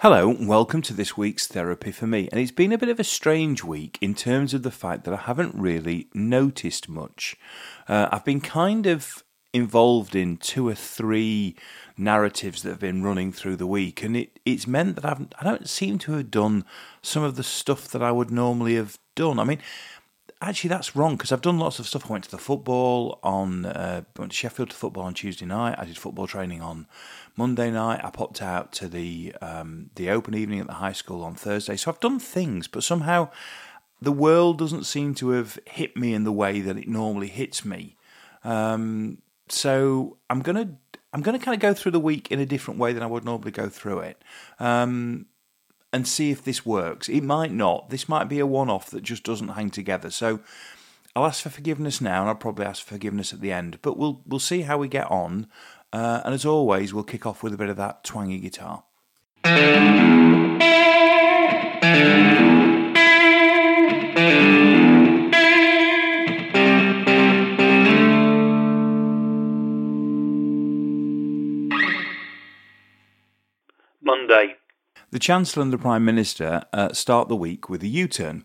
Hello, welcome to this week's Therapy for Me. And it's been a bit of a strange week in terms of the fact that I haven't really noticed much. Uh, I've been kind of involved in two or three narratives that have been running through the week, and it, it's meant that I've, I don't seem to have done some of the stuff that I would normally have done. I mean, actually, that's wrong because I've done lots of stuff. I went to the football on uh, went to Sheffield to football on Tuesday night. I did football training on Monday night. I popped out to the um, the open evening at the high school on Thursday. So I've done things, but somehow the world doesn't seem to have hit me in the way that it normally hits me. Um, so I'm gonna I'm gonna kind of go through the week in a different way than I would normally go through it. Um, and see if this works. It might not. This might be a one off that just doesn't hang together. So I'll ask for forgiveness now, and I'll probably ask for forgiveness at the end. But we'll we'll see how we get on. Uh, and as always, we'll kick off with a bit of that twangy guitar. Monday. The Chancellor and the Prime Minister uh, start the week with a U turn.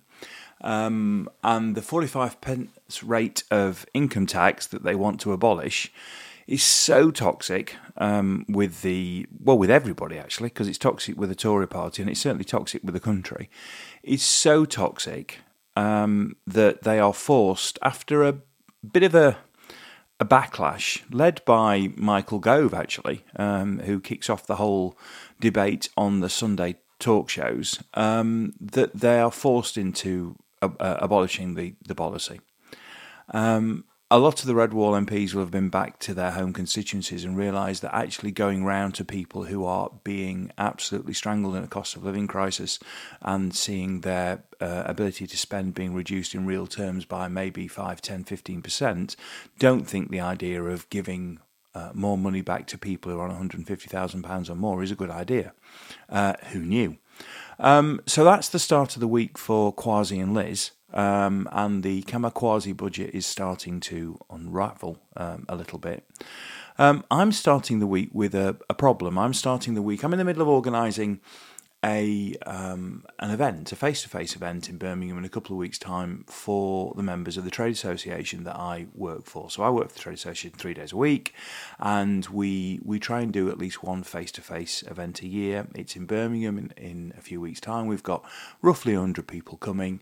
Um, and the 45 pence rate of income tax that they want to abolish is so toxic um, with the, well, with everybody actually, because it's toxic with the Tory party and it's certainly toxic with the country. It's so toxic um, that they are forced, after a bit of a a backlash led by Michael Gove, actually, um, who kicks off the whole debate on the Sunday talk shows, um, that they are forced into uh, uh, abolishing the, the policy. Um, a lot of the Red Wall MPs will have been back to their home constituencies and realised that actually going round to people who are being absolutely strangled in a cost of living crisis and seeing their uh, ability to spend being reduced in real terms by maybe 5, 10, 15%, don't think the idea of giving uh, more money back to people who are on £150,000 or more is a good idea. Uh, who knew? Um, so that's the start of the week for Kwasi and Liz. Um, and the Kamikwasi budget is starting to unravel um, a little bit. Um, I'm starting the week with a, a, problem. I'm starting the week. I'm in the middle of organising a um, an event, a face to face event in Birmingham in a couple of weeks' time for the members of the trade association that I work for. So I work for the trade association three days a week, and we we try and do at least one face to face event a year. It's in Birmingham in, in a few weeks' time. We've got roughly 100 people coming.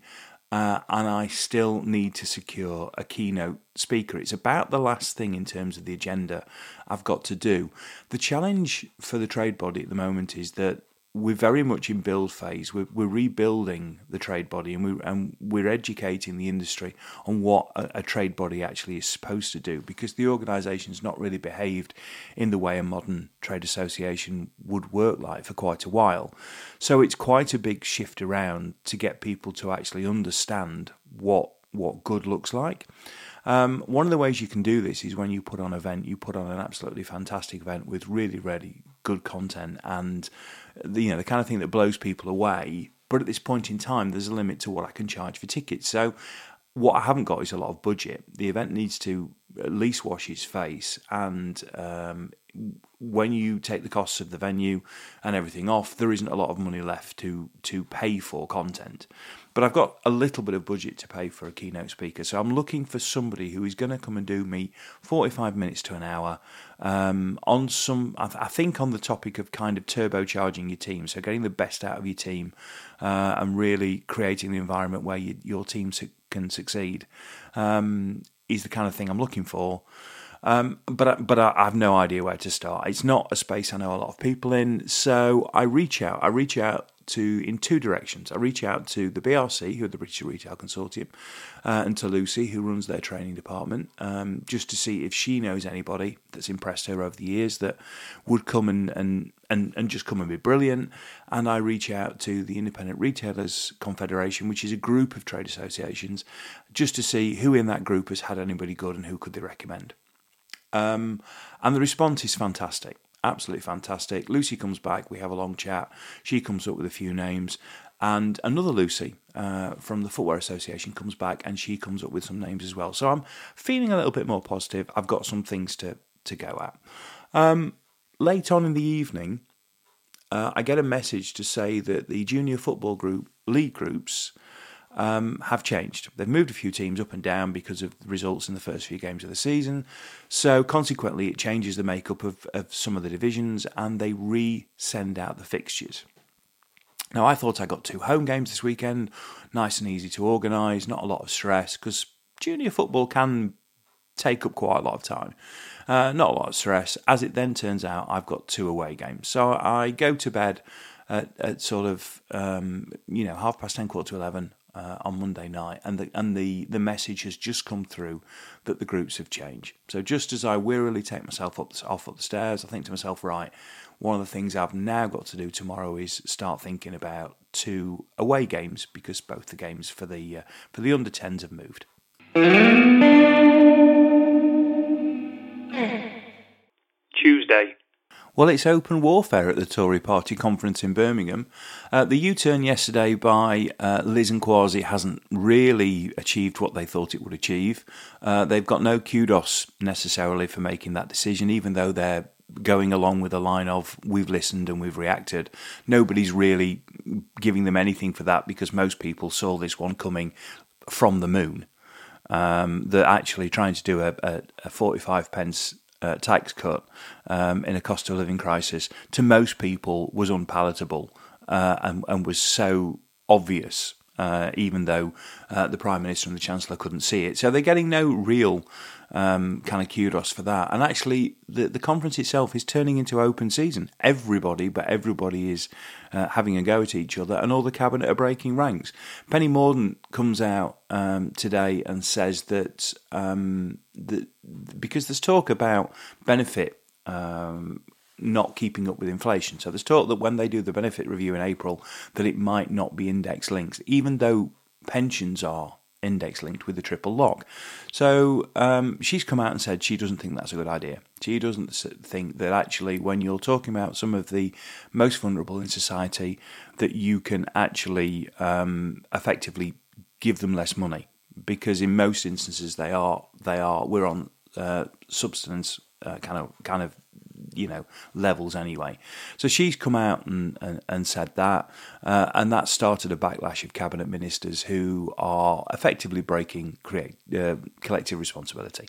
Uh, and I still need to secure a keynote speaker. It's about the last thing in terms of the agenda I've got to do. The challenge for the trade body at the moment is that we're very much in build phase. We're, we're rebuilding the trade body, and we're and we're educating the industry on what a, a trade body actually is supposed to do. Because the organisation's not really behaved in the way a modern trade association would work like for quite a while. So it's quite a big shift around to get people to actually understand what what good looks like. Um, one of the ways you can do this is when you put on an event, you put on an absolutely fantastic event with really, really good content and the, you know the kind of thing that blows people away. But at this point in time, there's a limit to what I can charge for tickets. So what I haven't got is a lot of budget. The event needs to at least wash its face, and um, when you take the costs of the venue and everything off, there isn't a lot of money left to to pay for content. But I've got a little bit of budget to pay for a keynote speaker, so I'm looking for somebody who is going to come and do me 45 minutes to an hour um, on some, I, th- I, think, on the topic of kind of turbocharging your team, so getting the best out of your team uh, and really creating the environment where you, your team su- can succeed um, is the kind of thing I'm looking for. Um, but but I, have no idea where to start. It's not a space I know a lot of people in, so I reach out. I reach out to in two directions. I reach out to the BRC, who are the British Retail Consortium, uh, and to Lucy, who runs their training department, um, just to see if she knows anybody that's impressed her over the years that would come and, and and and just come and be brilliant. And I reach out to the Independent Retailers Confederation, which is a group of trade associations, just to see who in that group has had anybody good and who could they recommend. Um, and the response is fantastic absolutely fantastic. Lucy comes back, we have a long chat. She comes up with a few names, and another Lucy uh, from the Footwear Association comes back, and she comes up with some names as well. So I'm feeling a little bit more positive. I've got some things to to go at. Um, late on in the evening, uh, I get a message to say that the junior football group league groups um, have changed. They've moved a few teams up and down because of results in the first few games of the season. So consequently, it changes the makeup of, of some of the divisions and they re-send out the fixtures. Now, I thought I got two home games this weekend, nice and easy to organise, not a lot of stress, because junior football can take up quite a lot of time. Uh, not a lot of stress. As it then turns out, I've got two away games. So I go to bed at, at sort of, um, you know, half past 10, quarter to 11 uh, on Monday night, and the and the the message has just come through that the groups have changed. So just as I wearily take myself up off up the stairs, I think to myself, right, one of the things I've now got to do tomorrow is start thinking about two away games because both the games for the uh, for the under 10s have moved. Tuesday. Well, it's open warfare at the Tory party conference in Birmingham. Uh, the U turn yesterday by uh, Liz and Kwasi hasn't really achieved what they thought it would achieve. Uh, they've got no kudos necessarily for making that decision, even though they're going along with a line of we've listened and we've reacted. Nobody's really giving them anything for that because most people saw this one coming from the moon. Um, they're actually trying to do a, a, a 45 pence uh, tax cut um, in a cost of living crisis to most people was unpalatable uh, and, and was so obvious uh, even though uh, the Prime Minister and the Chancellor couldn't see it. So they're getting no real um, kind of kudos for that. And actually, the, the conference itself is turning into open season. Everybody, but everybody is uh, having a go at each other, and all the cabinet are breaking ranks. Penny Mordaunt comes out um, today and says that, um, that because there's talk about benefit um, not keeping up with inflation. So there's talk that when they do the benefit review in April, that it might not be index linked, even though pensions are index linked with the triple lock. So um, she's come out and said she doesn't think that's a good idea. She doesn't think that actually, when you're talking about some of the most vulnerable in society, that you can actually um, effectively give them less money because in most instances they are they are we're on uh, substance uh, kind of kind of you know levels anyway. So she's come out and, and, and said that, uh, and that started a backlash of cabinet ministers who are effectively breaking create, uh, collective responsibility.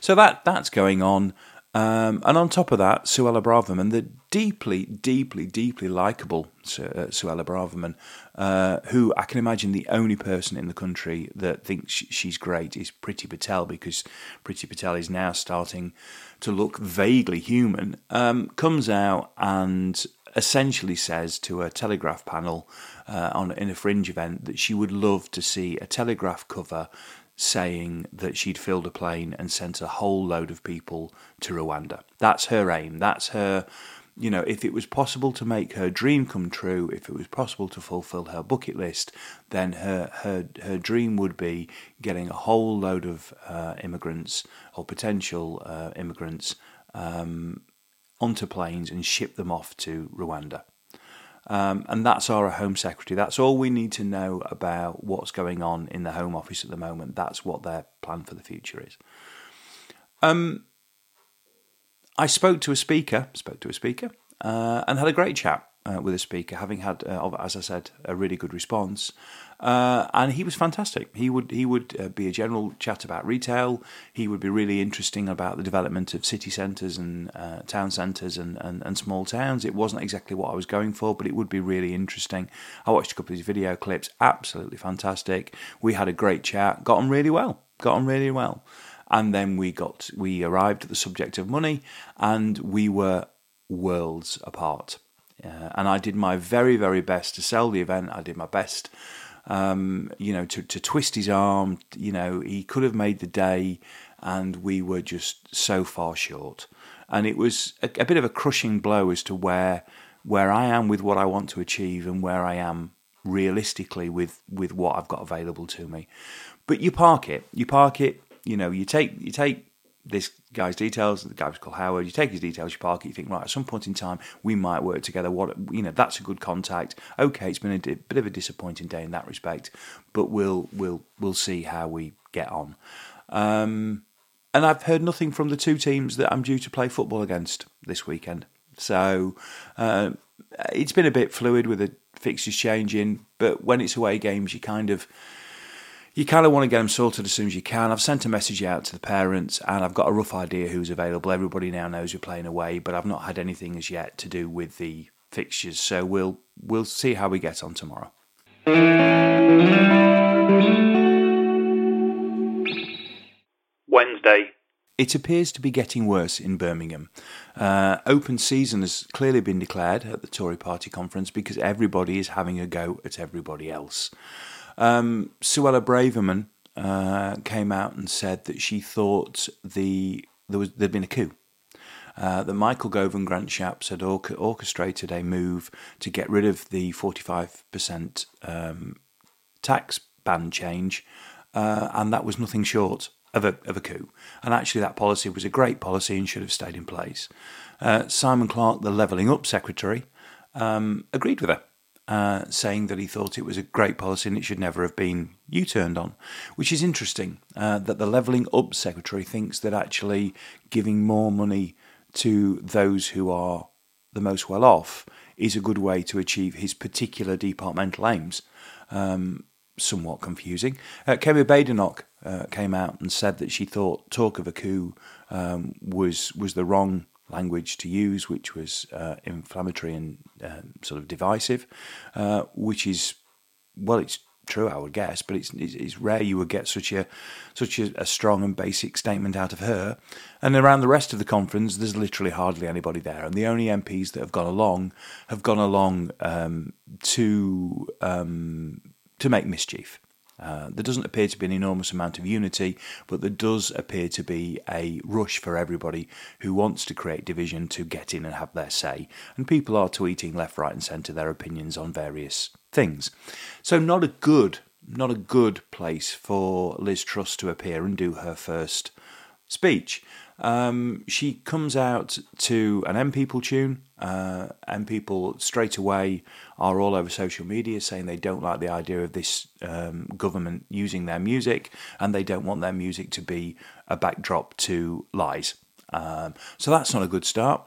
So that that's going on. Um, and on top of that, Suella Braverman, the deeply, deeply, deeply likable Su- uh, Suella Braverman, uh, who I can imagine the only person in the country that thinks she's great is Priti Patel, because Priti Patel is now starting to look vaguely human, um, comes out and essentially says to a Telegraph panel uh, on in a fringe event that she would love to see a Telegraph cover saying that she'd filled a plane and sent a whole load of people to Rwanda. That's her aim. That's her. You know, if it was possible to make her dream come true, if it was possible to fulfill her bucket list, then her her her dream would be getting a whole load of uh, immigrants or potential uh, immigrants um, onto planes and ship them off to Rwanda. Um, and that's our Home Secretary. That's all we need to know about what's going on in the Home Office at the moment. That's what their plan for the future is. Um, I spoke to a speaker, spoke to a speaker, uh, and had a great chat uh, with a speaker, having had, uh, as I said, a really good response. Uh, and he was fantastic. He would he would uh, be a general chat about retail. He would be really interesting about the development of city centres and uh, town centres and, and, and small towns. It wasn't exactly what I was going for, but it would be really interesting. I watched a couple of his video clips. Absolutely fantastic. We had a great chat. Got on really well. Got on really well. And then we got we arrived at the subject of money, and we were worlds apart. Uh, and I did my very, very best to sell the event. I did my best um, you know, to, to twist his arm. You know, he could have made the day, and we were just so far short. And it was a, a bit of a crushing blow as to where where I am with what I want to achieve and where I am realistically with with what I've got available to me. But you park it. You park it. You know, you take you take this guy's details. The guy was called Howard. You take his details, you park it. You think, right, at some point in time, we might work together. What you know, that's a good contact. Okay, it's been a di- bit of a disappointing day in that respect, but we'll we'll we'll see how we get on. Um, and I've heard nothing from the two teams that I'm due to play football against this weekend. So uh, it's been a bit fluid with the fixtures changing, but when it's away games, you kind of you kind of want to get them sorted as soon as you can. I've sent a message out to the parents, and I've got a rough idea who's available. Everybody now knows we're playing away, but I've not had anything as yet to do with the fixtures. So we'll we'll see how we get on tomorrow. Wednesday. It appears to be getting worse in Birmingham. Uh, open season has clearly been declared at the Tory Party conference because everybody is having a go at everybody else. Um, Suella Braverman uh, came out and said that she thought the there was there'd been a coup. Uh, that Michael Gove and Grant Shapps had orchestrated a move to get rid of the 45% um, tax ban change, uh, and that was nothing short of a, of a coup. And actually, that policy was a great policy and should have stayed in place. Uh, Simon Clarke, the Levelling Up Secretary, um, agreed with her uh, saying that he thought it was a great policy and it should never have been U turned on, which is interesting uh, that the Levelling Up Secretary thinks that actually giving more money to those who are the most well off is a good way to achieve his particular departmental aims. Um, somewhat confusing. Uh, Kemi Badenoch uh, came out and said that she thought talk of a coup um, was was the wrong language to use, which was uh, inflammatory and uh, sort of divisive, uh, which is, well, it's true, I would guess, but it's, it's rare you would get such a such a, a, strong and basic statement out of her. And around the rest of the conference, there's literally hardly anybody there, and the only MPs that have gone along have gone along um, to um, to make mischief. Uh, there doesn't appear to be an enormous amount of unity, but there does appear to be a rush for everybody who wants to create division to get in and have their say. And people are tweeting left, right, and centre their opinions on various things. So, not a good, not a good place for Liz Truss to appear and do her first speech. Um, she comes out to an M People tune, uh, and people straight away are all over social media saying they don't like the idea of this um, government using their music, and they don't want their music to be a backdrop to lies. Um, so that's not a good start.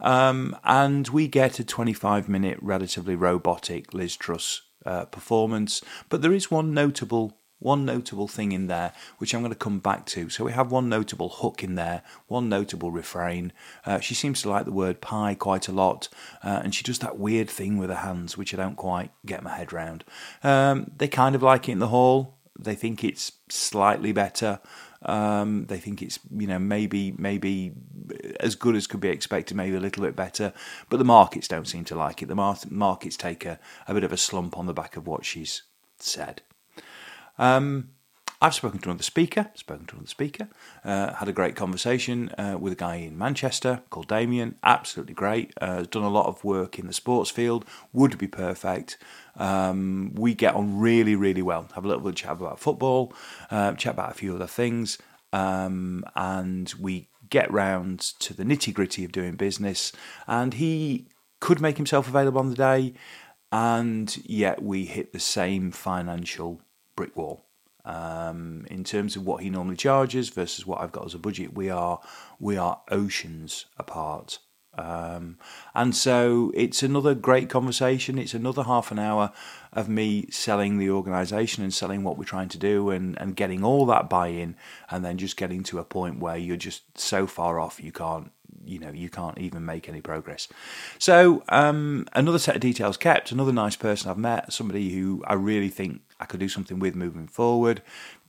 Um, and we get a 25 minute, relatively robotic Liz Truss uh, performance, but there is one notable one notable thing in there, which I'm going to come back to. So we have one notable hook in there, one notable refrain. Uh, she seems to like the word pie quite a lot, uh, and she does that weird thing with her hands, which I don't quite get my head round. Um, they kind of like it in the hall. They think it's slightly better. Um, they think it's you know maybe maybe as good as could be expected, maybe a little bit better. But the markets don't seem to like it. The mar- markets take a, a bit of a slump on the back of what she's said. Um, I've spoken to another speaker, spoken to another speaker, uh, had a great conversation uh, with a guy in Manchester called Damien, absolutely great, uh, has done a lot of work in the sports field, would be perfect. Um, we get on really, really well. Have a little bit of chat about football, uh, chat about a few other things, um, and we get round to the nitty gritty of doing business. And he could make himself available on the day, and yet we hit the same financial brick wall. Um, in terms of what he normally charges versus what I've got as a budget, we are we are oceans apart. Um, and so it's another great conversation. It's another half an hour of me selling the organisation and selling what we're trying to do and, and getting all that buy in and then just getting to a point where you're just so far off you can't you know you can't even make any progress. So um, another set of details kept. Another nice person I've met. Somebody who I really think I could do something with moving forward.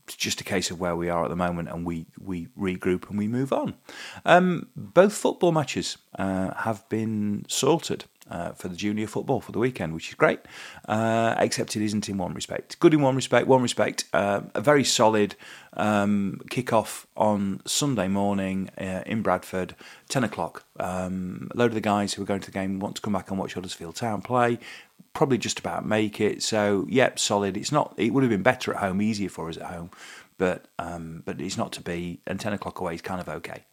It's just a case of where we are at the moment, and we we regroup and we move on. Um, both football matches uh, have been sorted uh, for the junior football for the weekend, which is great. Uh, except it isn't in one respect. Good in one respect. One respect, uh, a very solid um, kick-off on Sunday morning uh, in Bradford, ten o'clock. Um, a load of the guys who are going to the game want to come back and watch Huddersfield Town play. Probably just about make it. So, yep, solid. It's not. It would have been better at home, easier for us at home, but um, but it's not to be. And ten o'clock away is kind of okay.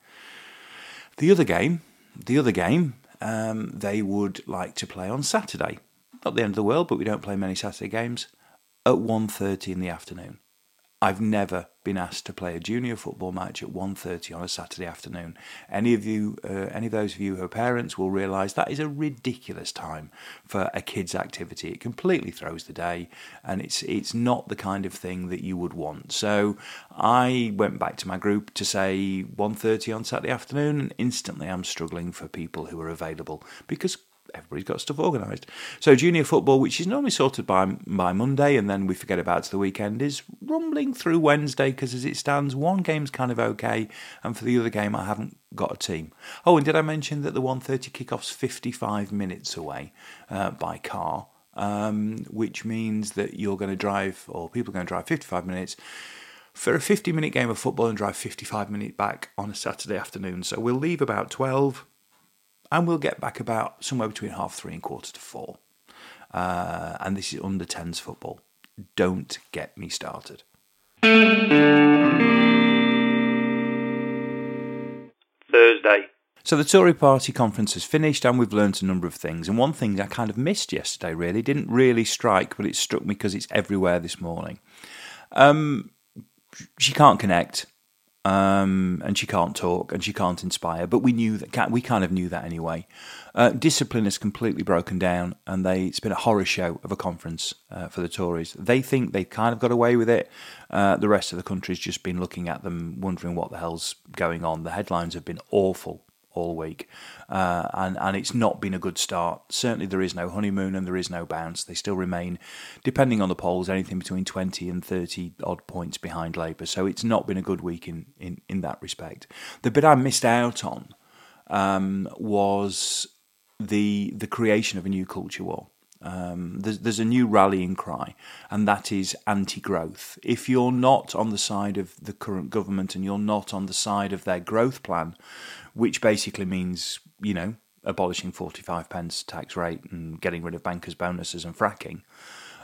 The other game, the other game um, they would like to play on Saturday. Not the end of the world, but we don't play many Saturday games at 1.30 in the afternoon. I've never been asked to play a junior football match at 1.30 on a Saturday afternoon. Any of you, uh, any of those of you who are parents will realise that is a ridiculous time for a kid's activity. It completely throws the day and it's, it's not the kind of thing that you would want. So I went back to my group to say 1.30 on Saturday afternoon and instantly I'm struggling for people who are available because everybody's got stuff organised. So junior football, which is normally sorted by by Monday, and then we forget about to the weekend, is rumbling through Wednesday because as it stands, one game's kind of okay, and for the other game, I haven't got a team. Oh, and did I mention that the 1.30 kickoff's 55 minutes away uh, by car, um, which means that you're going to drive, or people are going to drive 55 minutes for a 50 minute game of football and drive 55 minutes back on a Saturday afternoon. So we'll leave about 12 and we'll get back about somewhere between half three and quarter to four. Uh, and this is under 10s football. Don't get me started. Thursday. So the Tory party conference has finished and we've learnt a number of things. And one thing I kind of missed yesterday really, didn't really strike, but it struck me because it's everywhere this morning. Um, she can't connect um, and she can't talk and she can't inspire. But we knew that we kind of knew that anyway. Uh, discipline has completely broken down, and they it's been a horror show of a conference uh, for the Tories. They think they kind of got away with it. Uh, the rest of the country's just been looking at them, wondering what the hell's going on. The headlines have been awful all week, uh, and and it's not been a good start. Certainly, there is no honeymoon and there is no bounce. They still remain, depending on the polls, anything between twenty and thirty odd points behind Labour. So it's not been a good week in in, in that respect. The bit I missed out on um, was the the creation of a new culture war. Um, there's, there's a new rallying cry, and that is anti growth. If you're not on the side of the current government and you're not on the side of their growth plan, which basically means, you know, abolishing 45 pence tax rate and getting rid of bankers' bonuses and fracking,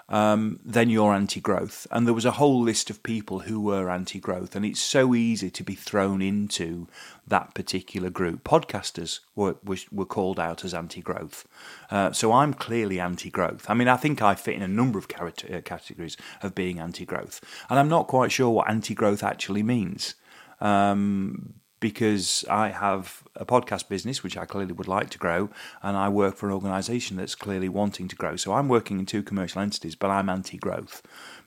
um, then you're anti growth. And there was a whole list of people who were anti growth, and it's so easy to be thrown into that particular group. Podcasters were, were, were called out as anti growth. Uh, so I'm clearly anti growth. I mean, I think I fit in a number of uh, categories of being anti growth, and I'm not quite sure what anti growth actually means. Um, because I have a podcast business which I clearly would like to grow, and I work for an organisation that's clearly wanting to grow. So I'm working in two commercial entities, but I'm anti growth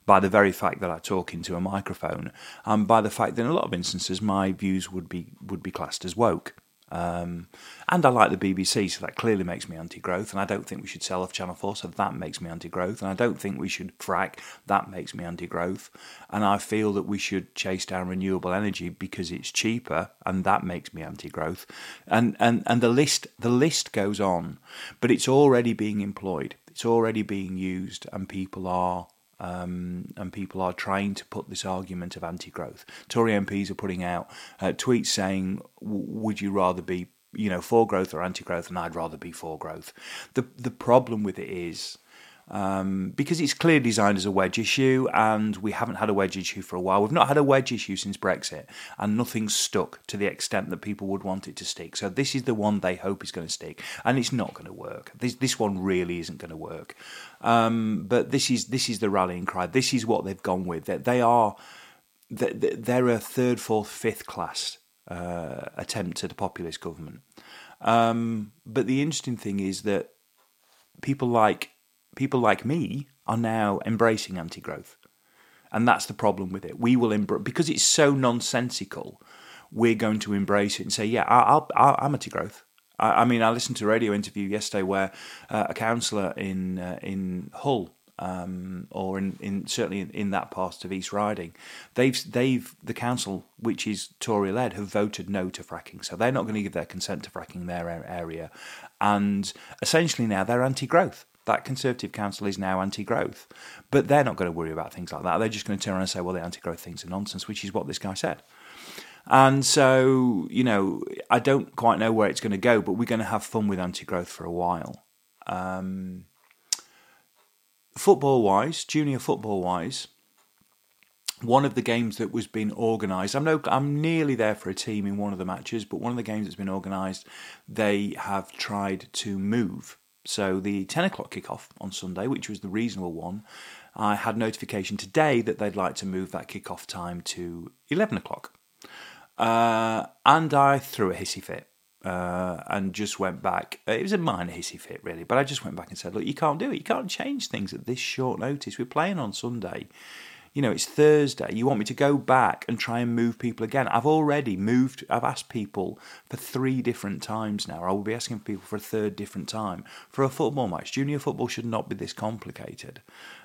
by the very fact that I talk into a microphone, and by the fact that in a lot of instances my views would be would be classed as woke. Um, and I like the BBC, so that clearly makes me anti growth. And I don't think we should sell off Channel 4, so that makes me anti growth. And I don't think we should frack, that makes me anti growth. And I feel that we should chase down renewable energy because it's cheaper, and that makes me anti growth. And, and, and the, list, the list goes on, but it's already being employed, it's already being used, and people are um, and people are trying to put this argument of anti-growth. Tory MPs are putting out uh, tweets saying, "Would you rather be, you know, for growth or anti-growth?" And I'd rather be for growth. the The problem with it is um, because it's clearly designed as a wedge issue, and we haven't had a wedge issue for a while. We've not had a wedge issue since Brexit, and nothing's stuck to the extent that people would want it to stick. So this is the one they hope is going to stick, and it's not going to work. This this one really isn't going to work. Um, but this is this is the rallying cry. This is what they've gone with. That they are they're a third, fourth, fifth class uh, attempt at a populist government. Um, but the interesting thing is that people like people like me are now embracing anti growth. And that's the problem with it. We will embrace, because it's so nonsensical, we're going to embrace it and say, yeah, I'll, I'm anti growth. I, I, mean, I listened to a radio interview yesterday where uh, a councillor in, uh, in Hull um, or in, in certainly in, in, that part of East Riding, they've they've the council, which is Tory led, have voted no to fracking, so they're not going to give their consent to fracking their area, and essentially now they're anti-growth that Conservative Council is now anti growth. But they're not going to worry about things like that. They're just going to turn around and say, well, the anti growth things are nonsense, which is what this guy said. And so, you know, I don't quite know where it's going to go, but we're going to have fun with anti growth for a while. Um, football wise, junior football wise, one of the games that was being organised. I'm no, I'm nearly there for a team in one of the matches, but one of the games that's been organised, they have tried to move So the 10 o'clock kickoff on Sunday, which was the reasonable one, I had notification today that they'd like to move that kickoff time to 11 o'clock. Uh, and I threw a hissy fit. Uh, and just went back. It was a minor hissy fit, really, but I just went back and said, "Look, you can't do it. You can't change things at this short notice. We're playing on Sunday you know, it's Thursday. You want me to go back and try and move people again? I've already moved, I've asked people for three different times now. I will be asking people for a third different time for a football match. Junior football should not be this complicated.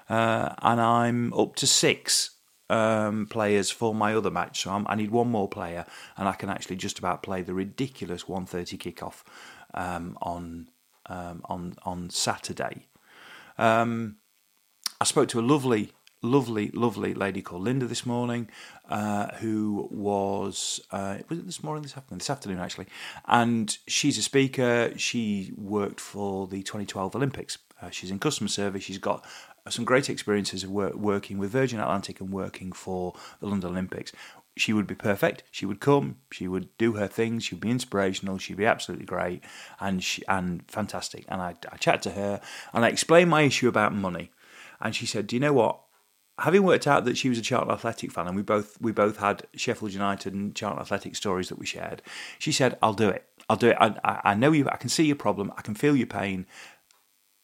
Uh, and I'm up to six um, players for my other match. So I'm, i need one more player, and I can actually just about play the ridiculous 1:30 kickoff um, on um, on on Saturday. Um, I spoke to a lovely lovely, lovely lady called Linda this morning, uh, who was uh, was it this morning, this afternoon, this afternoon actually, and she's a speaker. She worked for the 2012 Olympics. Uh, she's in customer service. She's got some great experiences of work, working with Virgin Atlantic and working for the London Olympics. She would be perfect. She would come. She would do her things. She would be inspirational. She'd be absolutely great and she, and fantastic. And I, I chatted to her and I explained my issue about money. And she said, "Do you know what? Having worked out that she was a Charlton Athletic fan, and we both we both had Sheffield United and Charlton Athletic stories that we shared, she said, "I'll do it. I'll do it. I, I know you. I can see your problem. I can feel your pain.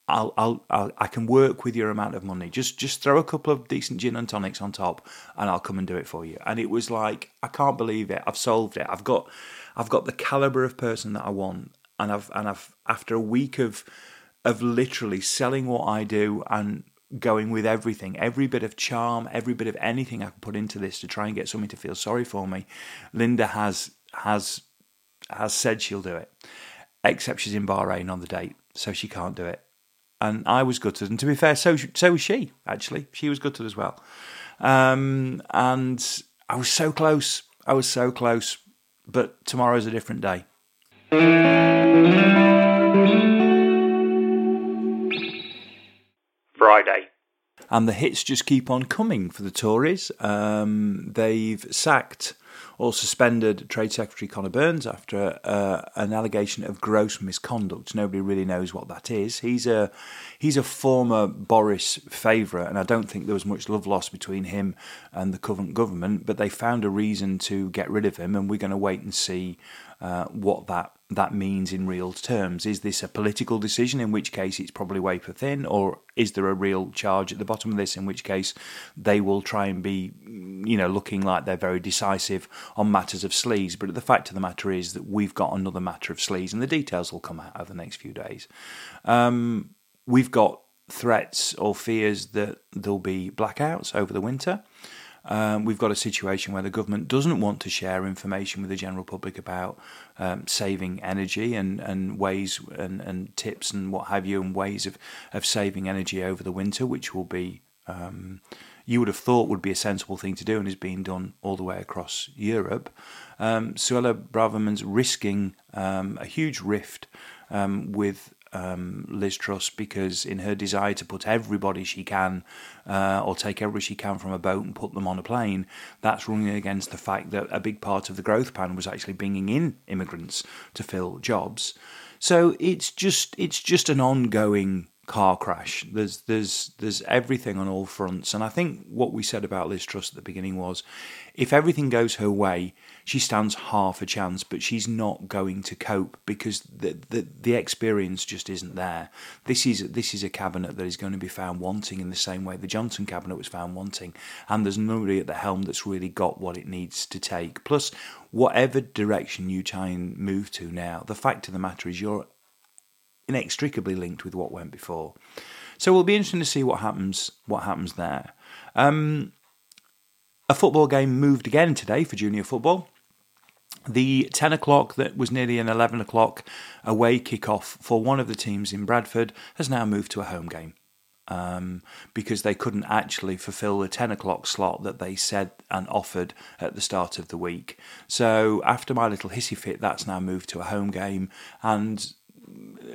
I'll, I'll, I'll, I can work with your amount of money. Just, just throw a couple of decent gin and tonics on top, and I'll come and do it for you." And it was like, I can't believe it. I've solved it. I've got, I've got the caliber of person that I want, and I've, and I've, after a week of, of literally selling what I do and going with everything, every bit of charm, every bit of anything I can put into this to try and get somebody to feel sorry for me. Linda has has has said she'll do it, except she's in Bahrain on the date, so she can't do it. And I was gutted, and to be fair, so so was she. Actually, she was gutted as well. Um, and I was so close. I was so close, but tomorrow's a different day. And the hits just keep on coming for the Tories. Um, they've sacked or suspended Trade Secretary Conor Burns after uh, an allegation of gross misconduct. Nobody really knows what that is. He's a he's a former Boris favourite, and I don't think there was much love lost between him and the current government. But they found a reason to get rid of him, and we're going to wait and see uh, what that that means in real terms. Is this a political decision, in which case it's probably wafer thin, or is there a real charge at the bottom of this, in which case they will try and be, you know, looking like they're very decisive on matters of sleaze? But the fact of the matter is that we've got another matter of sleaze, and the details will come out over the next few days. Um, we've got threats or fears that there'll be blackouts over the winter. Um, we've got a situation where the government doesn't want to share information with the general public about um, saving energy and, and ways and, and tips and what have you, and ways of, of saving energy over the winter, which will be, um, you would have thought would be a sensible thing to do and is being done all the way across Europe. Um, Suella Braverman's risking um, a huge rift um, with um, Liz Truss because, in her desire to put everybody she can uh, or take everybody she can from a boat and put them on a plane, that's running against the fact that a big part of the growth plan was actually bringing in immigrants to fill jobs. So it's just it's just an ongoing car crash. There's there's there's everything on all fronts, and I think what we said about Liz Truss at the beginning was, if everything goes her way, she stands half a chance, but she's not going to cope because the, the the experience just isn't there. This is this is a cabinet that is going to be found wanting in the same way the Johnson cabinet was found wanting, and there's nobody at the helm that's really got what it needs to take. Plus, whatever direction you try and move to now, the fact of the matter is you're inextricably linked with what went before. So it'll be interesting to see what happens. What happens there? Um, a football game moved again today for junior football. The 10 o'clock that was nearly an 11 o'clock away kick-off for one of the teams in Bradford has now moved to a home game. Um, because they couldn't actually fulfill the 10 o'clock slot that they said and offered at the start of the week. So, after my little hissy fit, that's now moved to a home game, and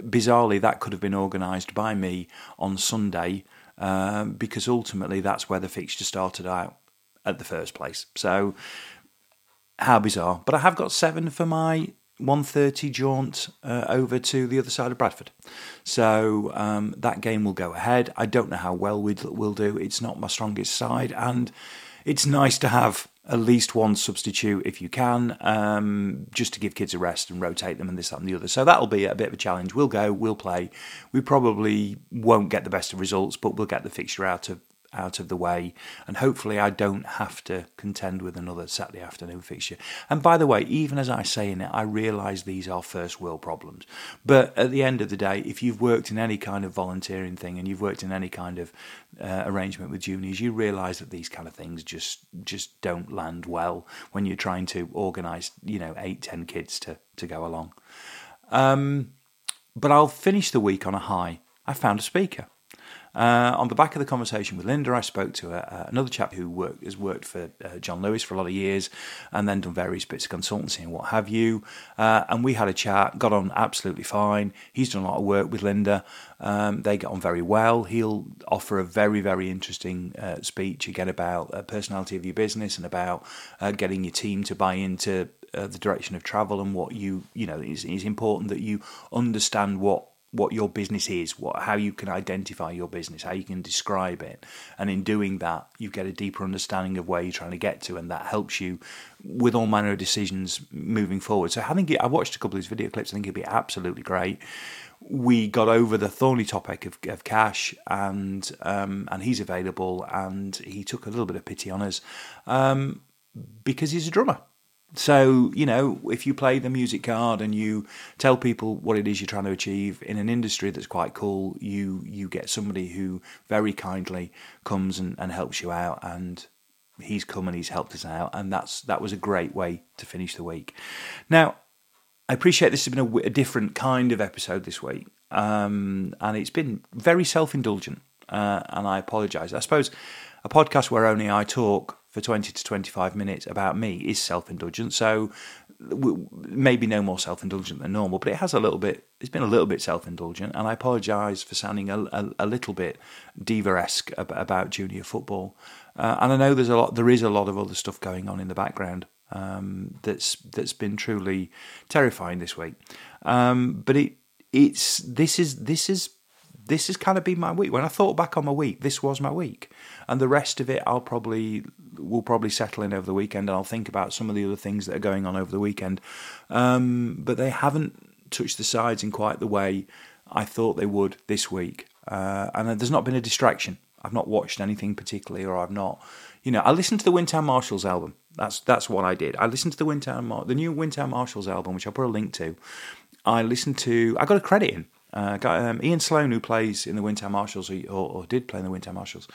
bizarrely, that could have been organised by me on Sunday um, because ultimately that's where the fixture started out at the first place. So, how bizarre. But I have got seven for my 1.30 jaunt uh, over to the other side of Bradford. So um, that game will go ahead. I don't know how well we'll do. It's not my strongest side, and it's nice to have at least one substitute if you can, um, just to give kids a rest and rotate them and this, that, and the other. So that'll be a bit of a challenge. We'll go, we'll play. We probably won't get the best of results, but we'll get the fixture out of out of the way, and hopefully I don't have to contend with another Saturday afternoon fixture. And by the way, even as I say in it, I realise these are first world problems. But at the end of the day, if you've worked in any kind of volunteering thing and you've worked in any kind of uh, arrangement with juniors, you realise that these kind of things just just don't land well when you're trying to organise, you know, eight, ten kids to to go along. Um, but I'll finish the week on a high. I found a speaker. Uh, on the back of the conversation with Linda, I spoke to a, uh, another chap who has worked for uh, John Lewis for a lot of years and then done various bits of consultancy and what have you. Uh, and we had a chat, got on absolutely fine. He's done a lot of work with Linda. Um, they get on very well. He'll offer a very, very interesting uh, speech again about uh, personality of your business and about getting your team to buy into the direction of travel and what you, you know, it's, it's important that you understand what what your business is, what how you can identify your business, how you can describe it, and in doing that, you get a deeper understanding of where you're trying to get to, and that helps you with all manner of decisions moving forward. So I think I watched a couple of his video clips. I think it'd be absolutely great. We got over the thorny topic of, of cash, and um, and he's available, and he took a little bit of pity on us um, because he's a drummer so, you know, if you play the music card and you tell people what it is you're trying to achieve in an industry that's quite cool, you you get somebody who very kindly comes and, and helps you out and he's come and he's helped us out and that's that was a great way to finish the week. Now, I appreciate this has been a, a different kind of episode this week. Um, and it's been very self-indulgent. Uh, and I apologise. I suppose a podcast where only I talk for 20 to 25 minutes about me is self indulgent. So maybe no more self indulgent than normal, but it has a little bit, it's been a little bit self indulgent. And I apologise for sounding a, a, a, little bit diva esque about junior football. Uh, and I know there's a lot, there is a lot of other stuff going on in the background. Um, that's that's been truly terrifying this week, um, but it it's this is this is this has kind of been my week. When I thought back on my week, this was my week, and the rest of it, I'll probably will probably settle in over the weekend, and I'll think about some of the other things that are going on over the weekend. Um, but they haven't touched the sides in quite the way I thought they would this week, uh, and there's not been a distraction. I've not watched anything particularly, or I've not, you know, I listened to the Wynntown Marshals album. That's that's what I did. I listened to the Wynntown Mar- the new Wynntown Marshals album, which I'll put a link to. I listened to. I got a credit in uh, um, Iain Sloan, who plays in the Wynntown Marshals, or, or, did play in the Wynntown Marshals.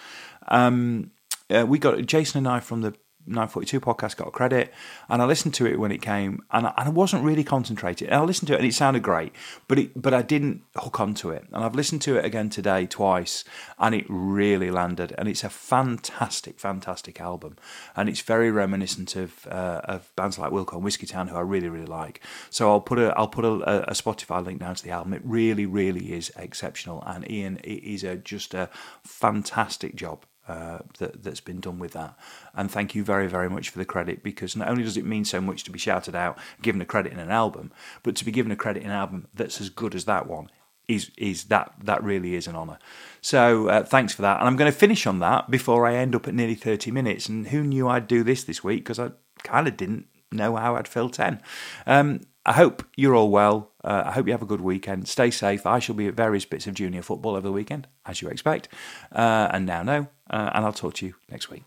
Um, uh, we got Jason and I from the 942 podcast got a credit, and I listened to it when it came, and I, and I wasn't really concentrating. And I listened to it, and it sounded great, but it, but I didn't hook onto it. And I've listened to it again today twice, and it really landed. And it's a fantastic, fantastic album, and it's very reminiscent of uh, of bands like Wilco and Whiskeytown, who I really, really like. So I'll put a I'll put a, a Spotify link down to the album. It really, really is exceptional, and Ian it is a just a fantastic job uh, that, that's been done with that. And thank you very, very much for the credit because not only does it mean so much to be shouted out, given a credit in an album, but to be given a credit in an album that's as good as that one is is that that really is an honour. So uh, thanks for that. And I'm going to finish on that before I end up at nearly 30 minutes. And who knew I'd do this this week because I kind of didn't know how I'd fill 10. Um, I hope you're all well. Uh, I hope you have a good weekend. Stay safe. I shall be at various bits of junior football over the weekend, as you expect. Uh, and now know. Uh, and I'll talk to you next week.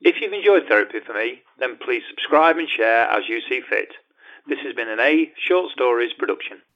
If you've enjoyed Therapy for Me, then please subscribe and share as you see fit. This has been an A Short Stories production.